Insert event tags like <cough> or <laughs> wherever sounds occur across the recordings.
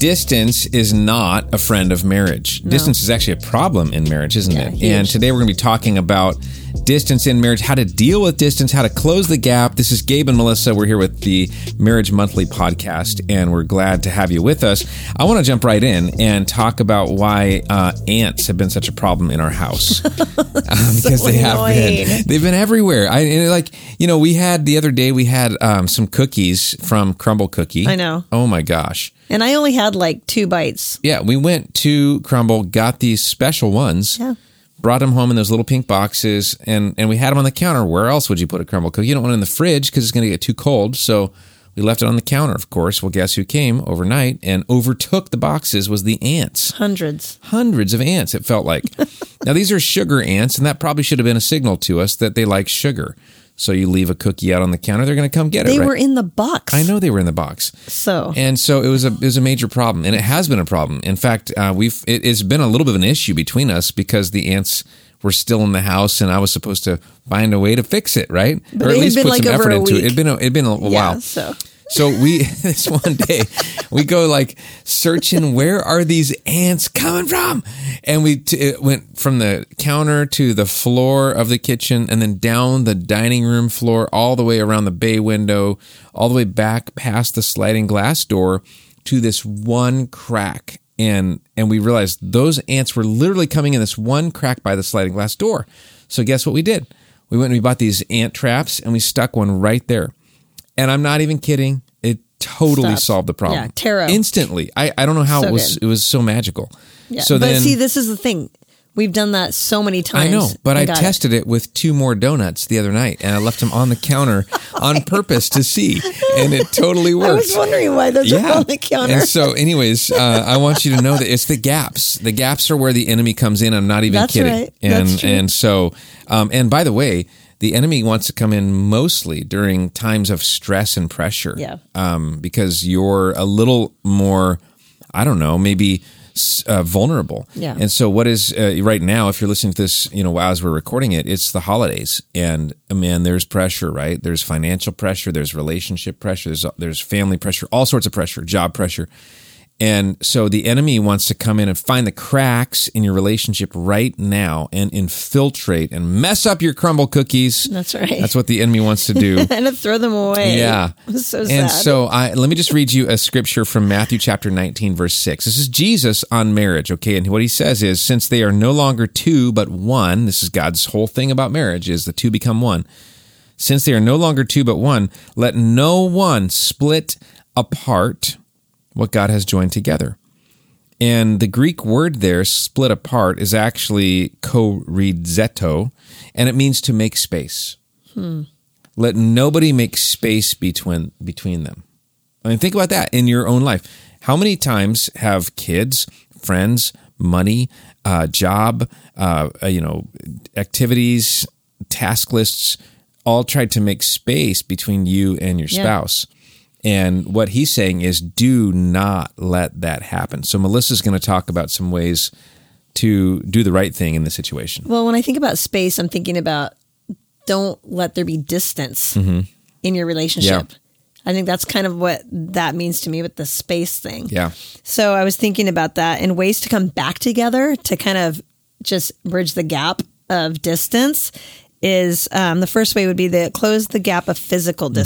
distance is not a friend of marriage. Distance is actually a problem in marriage, isn't Yeah, it? huge. And today we're going to be talking about distance in marriage, how to deal with distance, how to close the gap. This is Gabe and Melissa. We're here with the Marriage Monthly podcast, and we're glad to have you with us. I want to jump right in and talk about why uh, ants have been such a problem in our house <laughs> <laughs> um, because they have been. They've been everywhere. I like you know we had the other day we had um, some cookies from Crumbl Cookie. I know. Oh my gosh. And I only had like two bites. Yeah, we went to Crumbl, got these special ones, Yeah. Brought them home in those little pink boxes, and and we had them on the counter. Where else would you put a Crumbl cookie? You don't want it in the fridge because it's going to get too cold. So we left it on the counter. Of course. Well, guess who came overnight and overtook the boxes was the ants. Hundreds. Hundreds of ants. It felt like. <laughs> now these are sugar ants, and that probably should have been a signal to us that they like sugar. So you leave a cookie out on the counter, they're going to come get it. They right? were in the box. I know they were in the box. So And so it was a it was a major problem, and it has been a problem. In fact, uh, we've it, it's been a little bit of an issue between us because the ants were still in the house, and I was supposed to find a way to fix it, right, But at least been like over a into it. It'd been a, it'd been a, yeah. while. So So we <laughs> this one day we go like searching where are these ants coming from, and we t- it went from the counter to the floor of the kitchen, and then down the dining room floor, all the way around the bay window, all the way back past the sliding glass door to this one crack, and and we realized those ants were literally coming in this one crack by the sliding glass door. So guess what we did? We went and we bought these ant traps, and we stuck one right there. And I'm not even kidding. It totally Stop. solved the problem. Yeah, taro. Instantly. I, I don't know how So it was good. it was so magical. yeah. So but then see, this is the thing. We've done that so many times. I know, but I and got it. tested it. with two more donuts the other night and I left them on the counter <laughs> on purpose to see. And it totally worked. I was wondering why those are on the counter. And so, anyways, uh, I want you to know that it's the gaps. The gaps are where the enemy comes in. I'm not even That's kidding. right. And That's true. and so, um, and by the way, the enemy wants to come in mostly during times of stress and pressure. Yeah. Um, because you're a little more, I don't know, maybe. Uh, vulnerable, Yeah. And so, what is uh, right now? If you're listening to this, you know, as we're recording it, it's the holidays, and uh, man, there's pressure, right? There's financial pressure, there's relationship pressure, there's there's family pressure, all sorts of pressure, job pressure, and so the enemy wants to come in and find the cracks in your relationship right now and infiltrate and mess up your crumble cookies. That's right. That's what the enemy wants to do. <laughs> and to throw them away. Yeah. <laughs> So sad. And so I let me just read you a scripture from Matthew chapter 19 verse 6. This is Jesus on marriage, okay? And what he says is since they are no longer two but one, this is God's whole thing about marriage is the two become one. Since they are no longer two but one, let no one split apart what God has joined together. And the Greek word there, split apart, is actually koridzeto, and it means to make space. Let nobody make space between between them. I mean, think about that in your own life. How many times have kids, friends, money, uh, job, uh, uh, you know, activities, task lists, all tried to make space between you and your Yeah. spouse? And what he's saying is, do not let that happen. So Melissa's going to talk about some ways to do the right thing in this situation. Well, when I think about space, I'm thinking about don't let there be distance in your relationship. Mm-hmm. Yeah. I think that's kind of what that means to me with the space thing. Yeah. So I was thinking about that and ways to come back together to kind of just bridge the gap of distance is um, the first way would be to close the gap of physical Mm-hmm.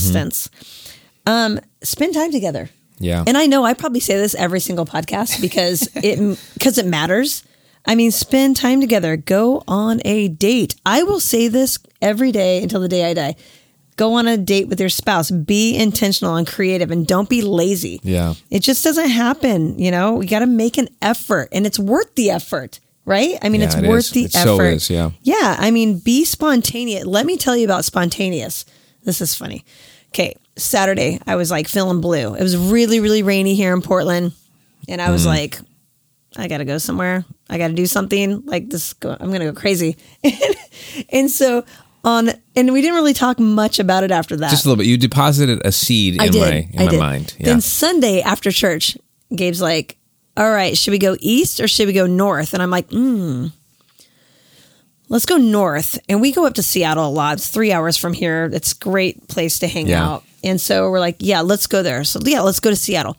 Um, spend time together. Yeah. And I know I probably say this every single podcast because <laughs> it because it matters. I mean, spend time together. Go on a date. I will say this every day until the day I die. Go on a date with your spouse. Be intentional and creative and don't be lazy. Yeah. It just doesn't happen, you know? We got to make an effort and it's worth the effort, right? I mean, Yeah, it's it worth is. the It so effort. is, yeah. Yeah, I mean, be spontaneous. Let me tell you about spontaneous. This is funny. Okay, Saturday, I was like feeling blue. It was really, really rainy here in Portland. And I was Mm-hmm. like, I got to go somewhere. I got to do something like this. Go, I'm going to go crazy. <laughs> and so on, and we didn't really talk much about it after that. Just a little bit. You deposited a seed I in did. my in I my did. mind. Yeah. Then Sunday after church, Gabe's like, "All right, should we go east or should we go north?" And I'm like, "Hmm, let's go north." And we go up to Seattle a lot. It's three hours from here. It's a great place to hang Yeah. out. And so we're like, "Yeah, let's go there." So yeah, let's go to Seattle.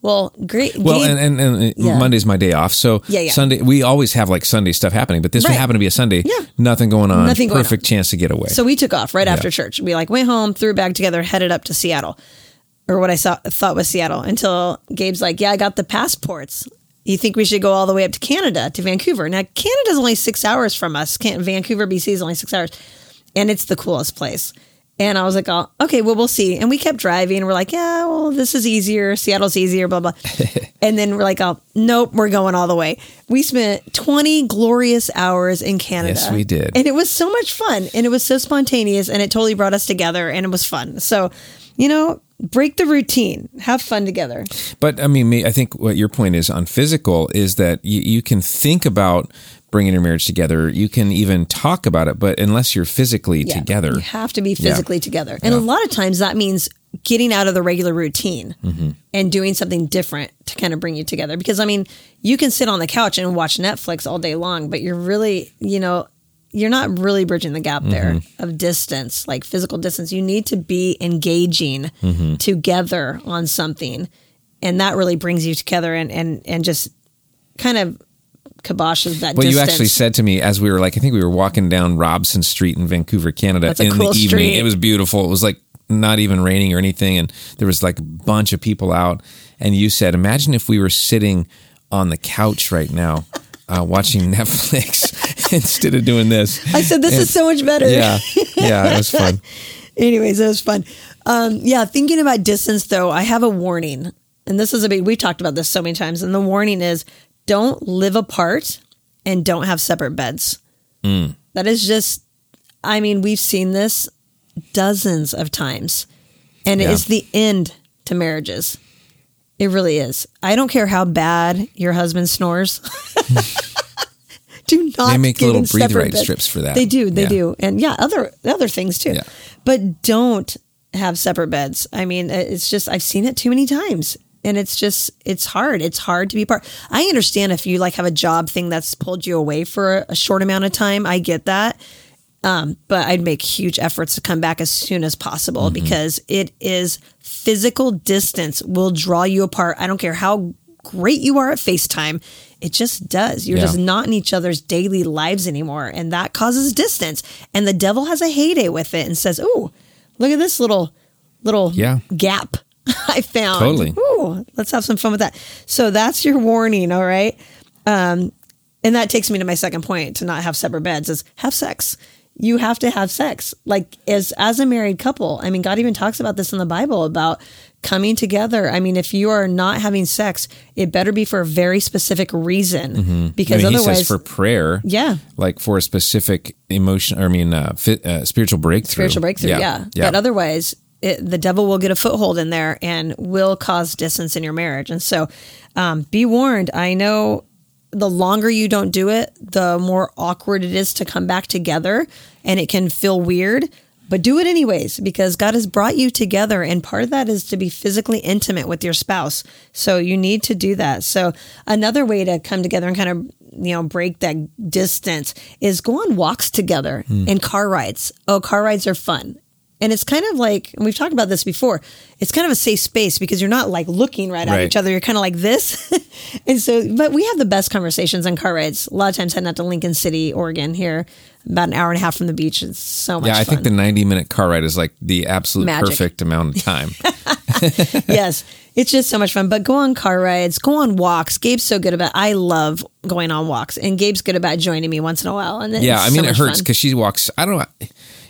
Well, great. Well, and, and, and Yeah. Monday's my day off. So Yeah, yeah. Sunday, we always have like Sunday stuff happening, but this Right. would happen to be a Sunday. Yeah. Nothing going on. Nothing going Perfect chance to get away. So we took off right after church. We like went home, threw a bag together, headed up to Seattle, or what I saw, thought was Seattle. Until Gabe's like, "Yeah, I got the passports. You think we should go all the way up to Canada to Vancouver? Now Canada's only six hours from us. Can't, Vancouver, BC is only six hours, and it's the coolest place." And I was like, oh, okay, well, we'll see. And we kept driving. We're like, yeah, well, this is easier. Seattle's easier, blah, blah. <laughs> and then we're like, oh, nope, we're going all the way. We spent 20 glorious hours in Canada. Yes, we did. And it was so much fun. And it was so spontaneous. And it totally brought us together. And it was fun. So, you know, break the routine, have fun together. But I mean, me- I think what your point is on physical is that you, you can think about bringing your marriage together. You can even talk about it, but unless you're physically Yeah, together, You have to be physically together. And a lot of times that means getting out of the regular routine Mm-hmm. and doing something different to kind of bring you together. Because I mean, you can sit on the couch and watch Netflix all day long, but you're really, you know, you're not really bridging the gap there Mm-hmm. of distance, like physical distance. You need to be engaging Mm-hmm. together on something. And that really brings you together and, and, and just kind of kiboshes that Well, you actually said to me as we were like, I think we were walking down Robson Street in Vancouver, Canada, in cool the evening. street. It was beautiful. It was like not even raining or anything, and there was like a bunch of people out. And you said, imagine if we were sitting on the couch right now, uh, watching <laughs> Netflix <laughs> instead of doing this. I said, this is so much better. Yeah, yeah, it was fun. <laughs> Anyways, it was fun. Um, yeah, thinking about distance though, I have a warning. And this is a big, we've talked about this so many times. And the warning is don't live apart and don't have separate beds. Mm. That is just, I mean, we've seen this dozens of times. And it Yeah. is the end to marriages. It really is. I don't care how bad your husband snores. <laughs> do not They make get little breathe right beds. strips for that. They do. They Yeah. do. And yeah, other other things too. Yeah. But don't have separate beds. I mean, it's just I've seen it too many times. And it's just it's hard. It's hard to be part. I understand if you like have a job thing that's pulled you away for a short amount of time. I get that. Um, but I'd make huge efforts to come back as soon as possible Mm-hmm. because it is physical distance will draw you apart. I don't care how great you are at FaceTime. It just does. You're Yeah. just not in each other's daily lives anymore. And that causes distance. And the devil has a heyday with it and says, Ooh, look at this little little Yeah. gap <laughs> I found. Totally. Ooh, let's have some fun with that. So that's your warning, all right? Um, and that takes me to my second point to not have separate beds is have sex. You have to have sex. Like as as a married couple. I mean, God even talks about this in the Bible about coming together. I mean, if you are not having sex, it better be for a very specific reason because Mm-hmm. I mean, he otherwise for prayer, Yeah. like for a specific emotion. Or I mean, uh, fi- uh, spiritual breakthrough. spiritual breakthrough. yeah, Yeah. But otherwise, it, the devil will get a foothold in there and will cause distance in your marriage. And so um, be warned. I know the longer you don't do it, the more awkward it is to come back together and it can feel weird. But do it anyways because God has brought you together. And part of that is to be physically intimate with your spouse. So you need to do that. So another way to come together and kind of, you know, break that distance is go on walks together and car rides. Oh, car rides are fun. And it's kind of like, and we've talked about this before, it's kind of a safe space because you're not like looking right, at Right. each other. You're kind of like this. <laughs> and so, but we have the best conversations on car rides. A lot of times heading out to Lincoln City, Oregon, here, about an hour and a half from the beach. It's so much Yeah, I fun. think the 90 minute car ride is like the absolute Magic. perfect amount of time. <laughs> <laughs> yes, it's just so much fun. But go on car rides, go on walks. Gabe's so good about. I love going on walks, and Gabe's good about joining me once in a while. And yeah, I mean, so it hurts because she walks. I don't know.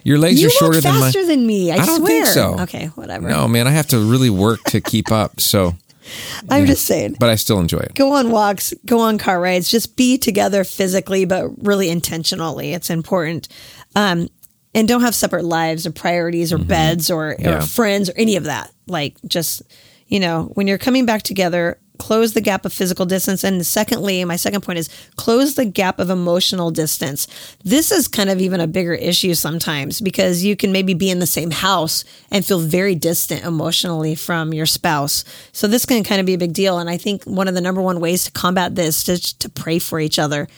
Your legs you are shorter than mine. faster than me. I, I don't swear. think so. Okay, whatever. No, man, I have to really work to keep up. So, <laughs> I'm just saying. but I still enjoy it. go on walks, go on car rides, just be together physically, but really intentionally. It's important. Um, and don't have separate lives or priorities or beds or, Mm-hmm. Yeah. or friends or any of that. Like, just, you know, when you're coming back together, close the gap of physical distance. And secondly, my second point is close the gap of emotional distance. This is kind of even a bigger issue sometimes because you can maybe be in the same house and feel very distant emotionally from your spouse. So this can kind of be a big deal. And I think one of the number one ways to combat this is to pray for each other. Oh,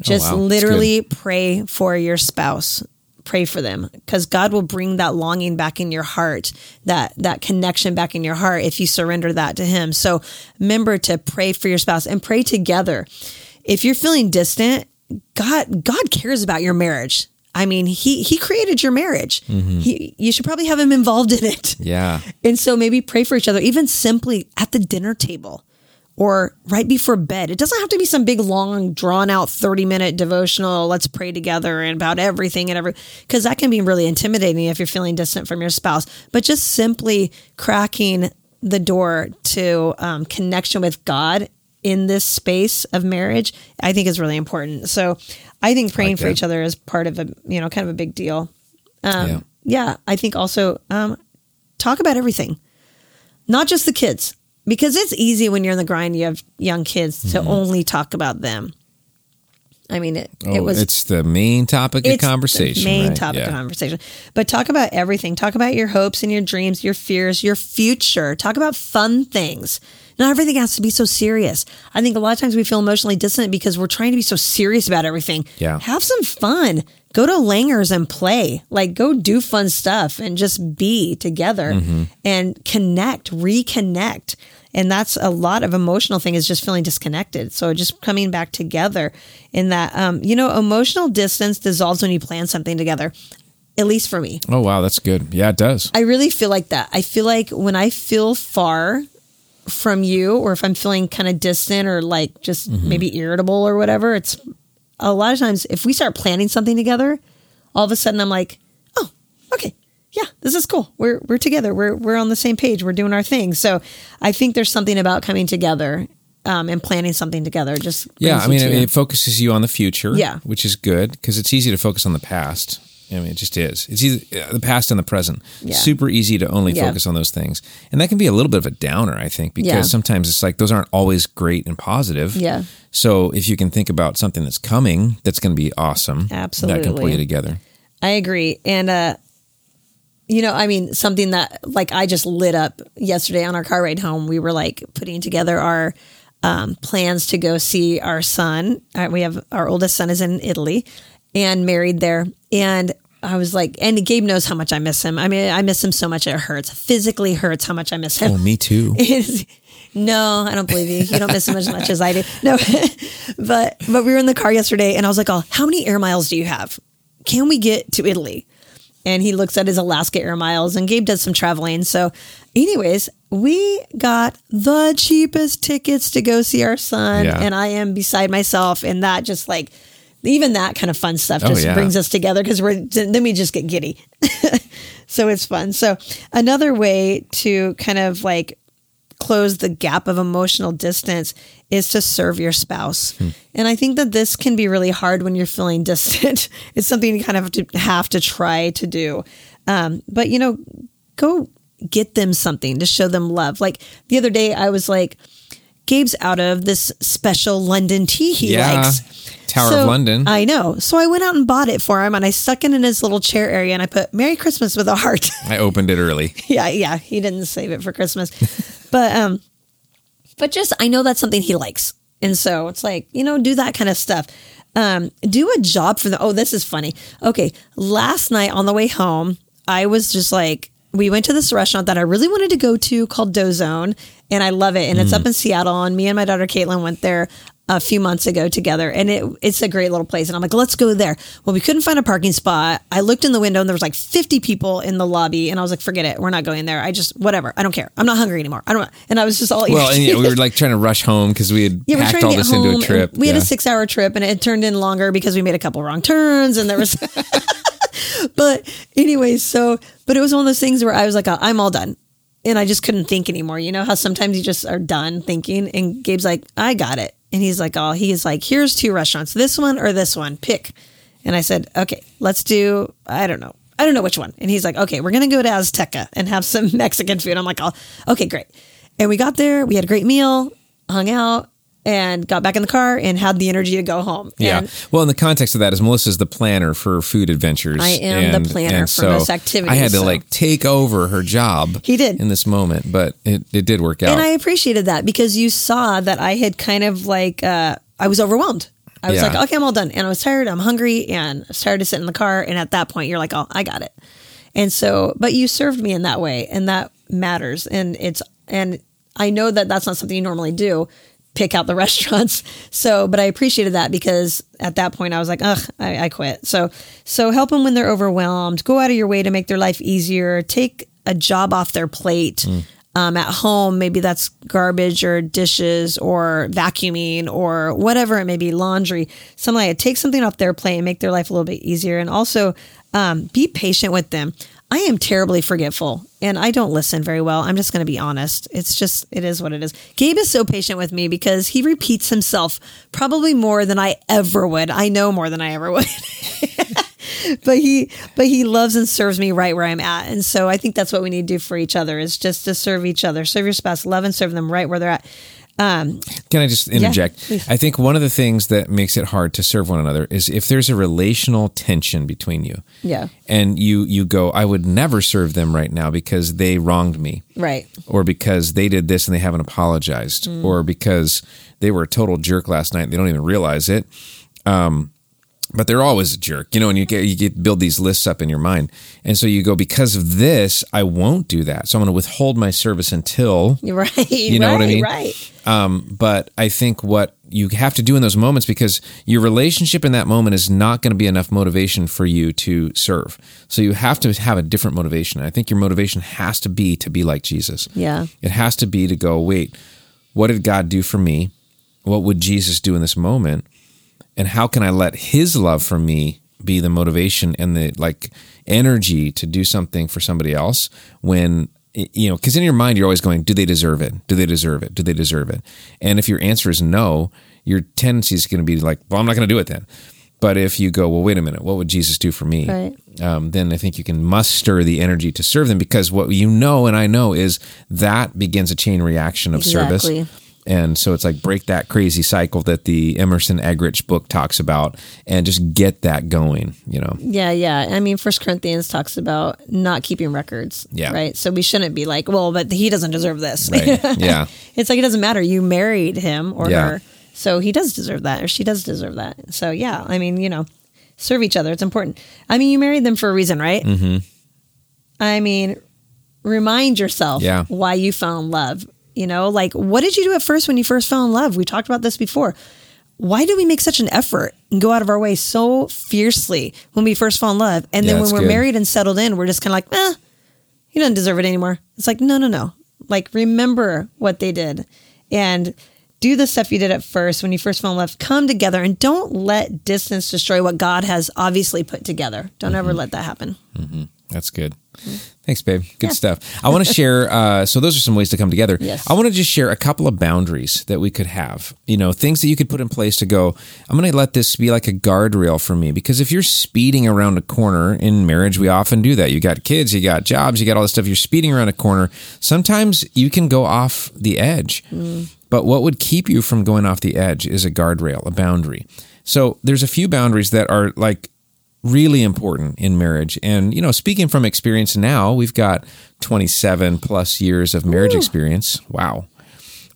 Just wow. Literally pray for your spouse. Pray for them because God will bring that longing back in your heart, that that connection back in your heart if you surrender that to Him. So remember to pray for your spouse and pray together. If you're feeling distant, God God cares about your marriage. I mean, he he created your marriage. Mm-hmm. He you should probably have him involved in it. Yeah. And so maybe pray for each other, even simply at the dinner table or right before bed. It doesn't have to be some big, long, drawn out 30 minute devotional. Let's pray together and about everything and every, because that can be really intimidating if you're feeling distant from your spouse. But just simply cracking the door to um, connection with God in this space of marriage, I think is really important. So I think praying like for each other is part of a, you know, kind of a big deal. Um, Yeah. yeah. I think also um, talk about everything, not just the kids, because it's easy when you're in the grind, you have young kids to mm-hmm. only talk about them. I mean, it, Oh, it was it's the main topic of it's the conversation. main right? topic Yeah. of conversation. But talk about everything. Talk about your hopes and your dreams, your fears, your future. Talk about fun things. Not everything has to be so serious. I think a lot of times we feel emotionally distant because we're trying to be so serious about everything. Yeah. Have some fun. Go to Langers and play. Like go do fun stuff and just be together Mm-hmm. and connect, reconnect. And that's a lot of emotional thing is just feeling disconnected. So just coming back together in that, um, you know, emotional distance dissolves when you plan something together. At least for me, Oh wow, that's good. Yeah, it does. I really feel like that. I feel like when I feel far from you, or if I'm feeling kind of distant or like just maybe irritable or whatever, it's a lot of times if we start planning something together, all of a sudden I'm like, oh, okay, yeah, this is cool. We're we're together. We're we're on the same page. We're doing our thing. So I think there's something about coming together um, and planning something together. Just Yeah, I mean, to- it focuses you on the future. Yeah. which is good because it's easy to focus on the past. I mean, it just is. It's either uh, the past and the present. Yeah. Super easy to only Yeah. focus on those things, and that can be a little bit of a downer, I think, because Yeah. sometimes it's like those aren't always great and positive. Yeah. So if you can think about something that's coming, that's going to be awesome. Absolutely, That can pull you together. I agree. And, uh, you know, I mean, something that like I just lit up yesterday on our car ride home. We were like putting together our um, plans to go see our son. Uh, we have our oldest son is in Italy and married there. And I was like, and Gabe knows how much I miss him. I mean, I miss him so much it hurts. Physically hurts how much I miss him. Oh, me too. <laughs> No, I don't believe you. You don't miss him as much as I do. No, <laughs> but but we were in the car yesterday, and I was like, "Oh, how many air miles do you have? Can we get to Italy?" And he looks at his Alaska air miles, and Gabe does some traveling. So, anyways, we got the cheapest tickets to go see our son, Yeah. and I am beside myself, and that just like. Even that kind of fun stuff Oh, just yeah. brings us together because we're then we just get giddy. <laughs> so it's fun. So another way to kind of like close the gap of emotional distance is to serve your spouse. And I think that this can be really hard when you're feeling <laughs> distant. it's something you kind of have to have to try to do. Um, but you know, go get them something to show them love. Like the other day I was like, Gabe's out of this special London tea he Yeah. likes. Tower So- of London. I know. So I went out and bought it for him and I stuck it in his little chair area and I put Merry Christmas with a heart. <laughs> I opened it early. yeah, yeah. He didn't save it for Christmas. but um but just I know that's something he likes. And so it's like, you know, do that kind of stuff. Um, do a job for the oh, this is funny. Okay. Last night on the way home, I was just like we went to this restaurant that I really wanted to go to called Dozone, and I love it. And it's up mm. in Seattle. And me and my daughter Caitlin went there a few months ago together, and it it's a great little place. And I'm like, let's go there. Well, we couldn't find a parking spot. I looked in the window, and there was like 50 people in the lobby, and I was like, forget it, we're not going there. I just whatever. I don't care. I'm not hungry anymore. I don't. And I was just all Well, and yeah, we were <laughs> like trying to rush home because we had Yeah, packed trying all this home. into a trip. We had a six hour trip and it turned in longer because we made a couple wrong turns and there was. <laughs> <laughs> but anyways, so, but it was one of those things where I was like, "Oh, I'm all done. And I just couldn't think anymore. You know how sometimes you just are done thinking? And Gabe's like, I got it. And he's like, Oh, he's like, here's two restaurants, this one or this one, pick. And I said, Okay, let's do, I don't know. I don't know which one. And he's like, okay, we're to go to Azteca and have some <laughs> Mexican food. I'm like, oh, okay, great. And we got there, we had a great meal, hung out, and got back in the car and had the energy to go home. Yeah. And Well, in the context of that, is Melissa's the planner for food adventures. I am the planner for most activities, I had to so- like take over her job. He did. in this moment, but it, it did work out. And I appreciated that because you saw that I had kind of like uh, I was overwhelmed. I was Yeah. like, okay, I'm all done. And I was tired. I'm hungry and I was tired to sit in the car. And at that point, you're like, oh, I got it. And so, but you served me in that way, and that matters. And it's, and I know that that's not something you normally do, pick out the <laughs> restaurants. So, but I appreciated that because at that point I was like, ugh, I, I quit. So, so help them when they're overwhelmed. Go out of your way to make their life easier. Take a job off their plate. Um, at home, maybe that's garbage or dishes or vacuuming or whatever it may be, laundry, something like that. Take something off their plate and make their life a little bit easier. And also um, be patient with them. I am terribly forgetful and I don't listen very well. I'm just going to be honest. It's just, it is what it is. Gabe is so patient with me because he repeats himself probably more than I ever would. I know more than I ever would. <laughs> but he but he loves and serves me right where I'm at. And so I think that's what we need to do for each other is just to serve each other. Serve your spouse, love and serve them right where they're at. Um, Can I just interject? please. I think one of the things that makes it hard to serve one another is if there's a relational tension between you. Yeah. And you you go, I would never serve them right now because they wronged me. right. Or because they did this and they haven't apologized. Mm. Or because they were a total jerk last night and they don't even realize it. Um but they're always a jerk, you know, and you get you get build these lists up in your mind. And so you go, because of this, I won't do that. So I'm gonna withhold my service until You're <laughs> right. You know right, what I mean? Right. um, but I think what you have to do in those moments because your relationship in that moment is not going to be enough motivation for you to serve. So you have to have a different motivation. I think your motivation has to be to be like Jesus. Yeah. It has to be to go, wait, what did God do for me? What would Jesus do in this moment? And how can I let his love for me be the motivation and the like energy to do something for somebody else when you know, because in your mind you're always going, do they deserve it? Do they deserve it? Do they deserve it? And if your answer is no, your tendency is going to be like, well, I'm not going to do it then. But if you go, well, wait a minute, what would Jesus do for me? Right. Um, then I think you can muster the energy to serve them because what you know and I know is that begins a chain reaction of Exactly. service. And so it's like break that crazy cycle that the Emerson Eggerichs book talks about and just get that going, you know. Yeah, yeah. I mean, First Corinthians talks about not keeping records. Yeah. Right. So we shouldn't be like, well, but he doesn't deserve this. Right. <laughs> Yeah. it's like it doesn't matter. You married him or Yeah. her, so he does deserve that, or she does deserve that. So yeah, I mean, you know, serve each other. It's important. I mean, you married them for a reason, right? Mm-hmm. I mean, remind yourself Yeah. why you found love. You know, like what did you do at first when you first fell in love? We talked about this before. Why do we make such an effort and go out of our way so fiercely when we first fall in love? And then Yeah, when we're good. married and settled in, we're just kind of like, eh, he doesn't deserve it anymore. It's like, no, no, no. Like, remember what they did and do the stuff you did at first when you first fell in love. Come together and don't let distance destroy what God has obviously put together. Don't Mm-hmm. ever let that happen. That's good. Thanks, babe. Good stuff. I want to <laughs> share. Uh, so those are some ways to come together. Yes. I want to just share a couple of boundaries that we could have. You know, things that you could put in place to go. I'm going to let this be like a guardrail for me because if you're speeding around a corner in marriage, we often do that. You got kids, you got jobs, you got all this stuff. You're speeding around a corner. Sometimes you can go off the edge. But what would keep you from going off the edge is a guardrail, a boundary. So there's a few boundaries that are like really important in marriage. And, you know, speaking from experience now, we've got 27 plus years of marriage experience. Wow.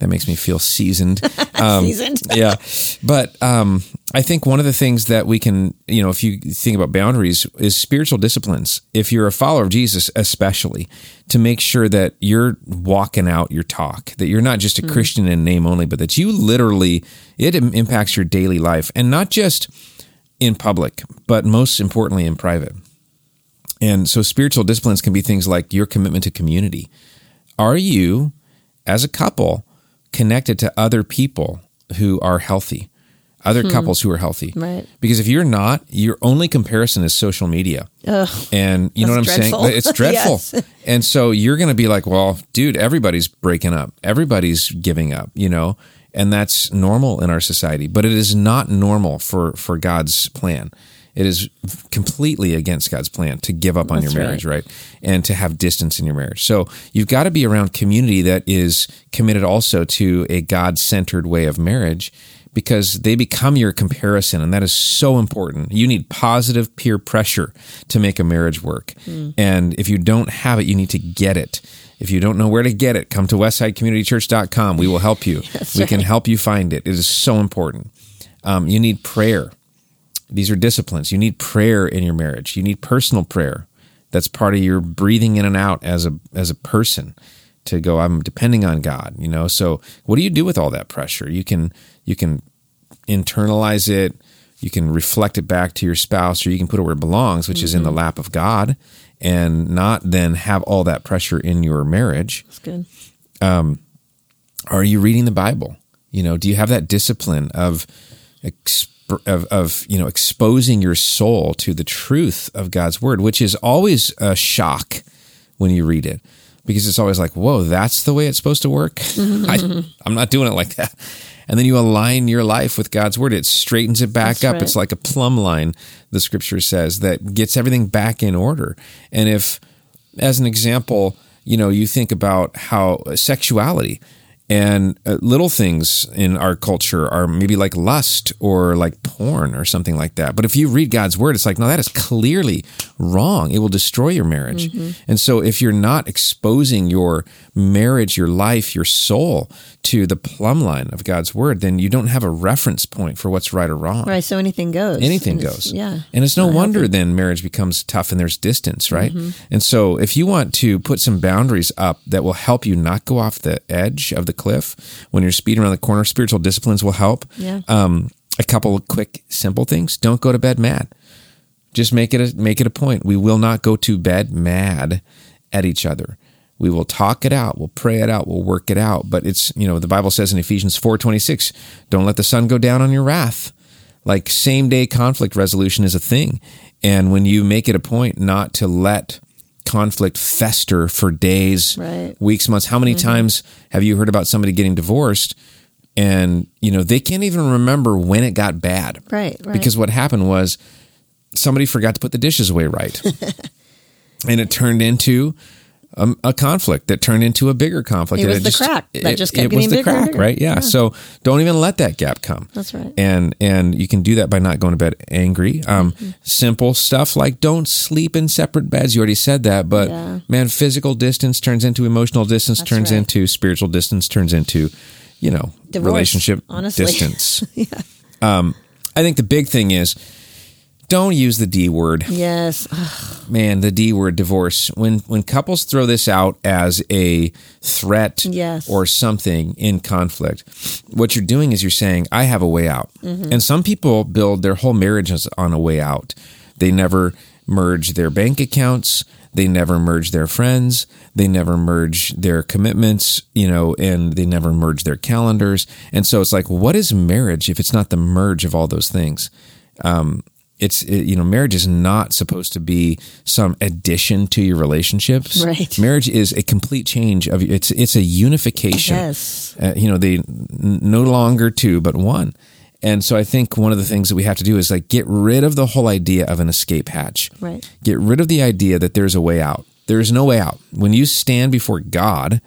That makes me feel seasoned. <laughs> Um, Seasoned. <laughs> yeah. But um, I think one of the things that we can, you know, if you think about boundaries, is spiritual disciplines. If you're a follower of Jesus, especially, to make sure that you're walking out your talk, that you're not just a Christian in name only, but that you literally, it impacts your daily life and not just in public, but most importantly in private. And so spiritual disciplines can be things like your commitment to community. Are you, as a couple, connected to other people who are healthy? Other hmm. couples who are healthy. Right. Because if you're not, your only comparison is social media. Ugh. And you know what I'm dreadful. saying? It's <laughs> dreadful. Yes. And so you're going to be like, well, dude, everybody's breaking up. Everybody's giving up, you know? And that's normal in our society, but it is not normal for for God's plan. It is completely against God's plan to give up on That's your marriage, right. And to have distance in your marriage. So you've got to be around community that is committed also to a God centered way of marriage because they become your comparison. And that is so important. You need positive peer pressure to make a marriage work. Hmm. And if you don't have it, you need to get it. If you don't know where to get it, come to westsidecommunitychurch.com. We will help you. <laughs> we can help you find it. It is so important. Um, you need prayer. These are disciplines. You need prayer in your marriage. You need personal prayer. That's part of your breathing in and out as a as a person to go I'm depending on God, you know. So what do you do with all that pressure? You can you can internalize it, you can reflect it back to your spouse or you can put it where it belongs, which mm-hmm. is in the mm-hmm. lap of God and not then have all that pressure in your marriage. That's good. Um, are you reading the Bible? You know, do you have that discipline of of, of you know exposing your soul to the truth of God's word, which is always a shock when you read it because it's always like, whoa, that's the way it's supposed to work. <laughs> I, I'm not doing it like that. And then you align your life with God's word. It straightens it back that's up. Right. It's like a plumb line, the scripture says, that gets everything back in order. And if, as an example, you know, you think about how sexuality, and uh, little things in our culture are maybe like lust or like porn or something like that. But if you read God's word, it's like, no, that is clearly wrong. It will destroy your marriage. Mm-hmm. And so if you're not exposing your marriage, your life, your soul to the plumb line of God's word, then you don't have a reference point for what's right or wrong. Right. So anything goes. Anything goes. Yeah. And it's no wonder healthy. then marriage becomes tough and there's distance, right? Mm-hmm. And so if you want to put some boundaries up that will help you not go off the edge of the cliff when you're speeding around the corner, spiritual disciplines will help. Yeah. Um, a couple of quick, simple things. Don't go to bed mad. Just make it a make it a point. We will not go to bed mad at each other we will talk it out we'll pray it out we'll work it out but it's you know the bible says in ephesians 4.26 don't let the sun go down on your wrath like same day conflict resolution is a thing and when you make it a point not to let conflict fester for days right. weeks months how many mm-hmm. times have you heard about somebody getting divorced and you know they can't even remember when it got bad right, right. because what happened was somebody forgot to put the dishes away right <laughs> and it turned into a, a, conflict that turned into a bigger conflict. It was the just, crack that it, just kept it getting was the bigger crack, right? Yeah. yeah. So don't even let that gap come. That's right. And and you can do that by not going to bed angry. Um, mm-hmm. Simple stuff like don't sleep in separate beds. You already said that, but yeah. man, physical distance turns into emotional distance, That's turns right. into spiritual distance, turns into you know Divorce, relationship honestly. <laughs> distance. yeah. Um, I think the big thing is don't use the D word. Yes. Man, the D word divorce. When when couples throw this out as a threat yes. or something in conflict, what you're doing is you're saying, I have a way out. Mm-hmm. And some people build their whole marriages on a way out. They never merge their bank accounts. They never merge their friends. They never merge their commitments, you know, and they never merge their calendars. And so it's like, what is marriage if it's not the merge of all those things? Um, it's it, you know marriage is not supposed to be some addition to your relationships. Right. Marriage is a complete change of it's it's a unification. Yes. Uh, you know they n- no longer two but one. And so i think one of the things that we have to do is like get rid of the whole idea of an escape hatch. Right. Get rid of the idea that there's a way out. There's no way out. When you stand before god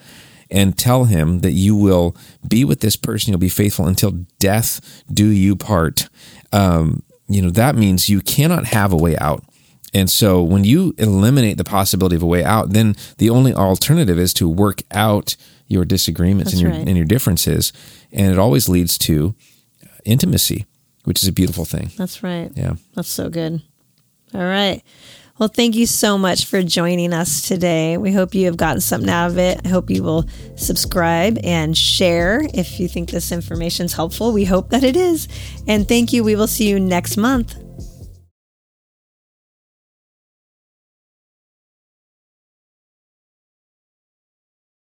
and tell him that you will be with this person you'll be faithful until death do you part um, you know, that means you cannot have a way out. And so when you eliminate the possibility of a way out, then the only alternative is to work out your disagreements That's and your right. and your differences. And it always leads to intimacy, which is a beautiful thing. That's right. Yeah. That's so good. All right. Well, thank you so much for joining us today. We hope you have gotten something out of it. I hope you will subscribe and share if you think this information is helpful. We hope that it is. And thank you. We will see you next month.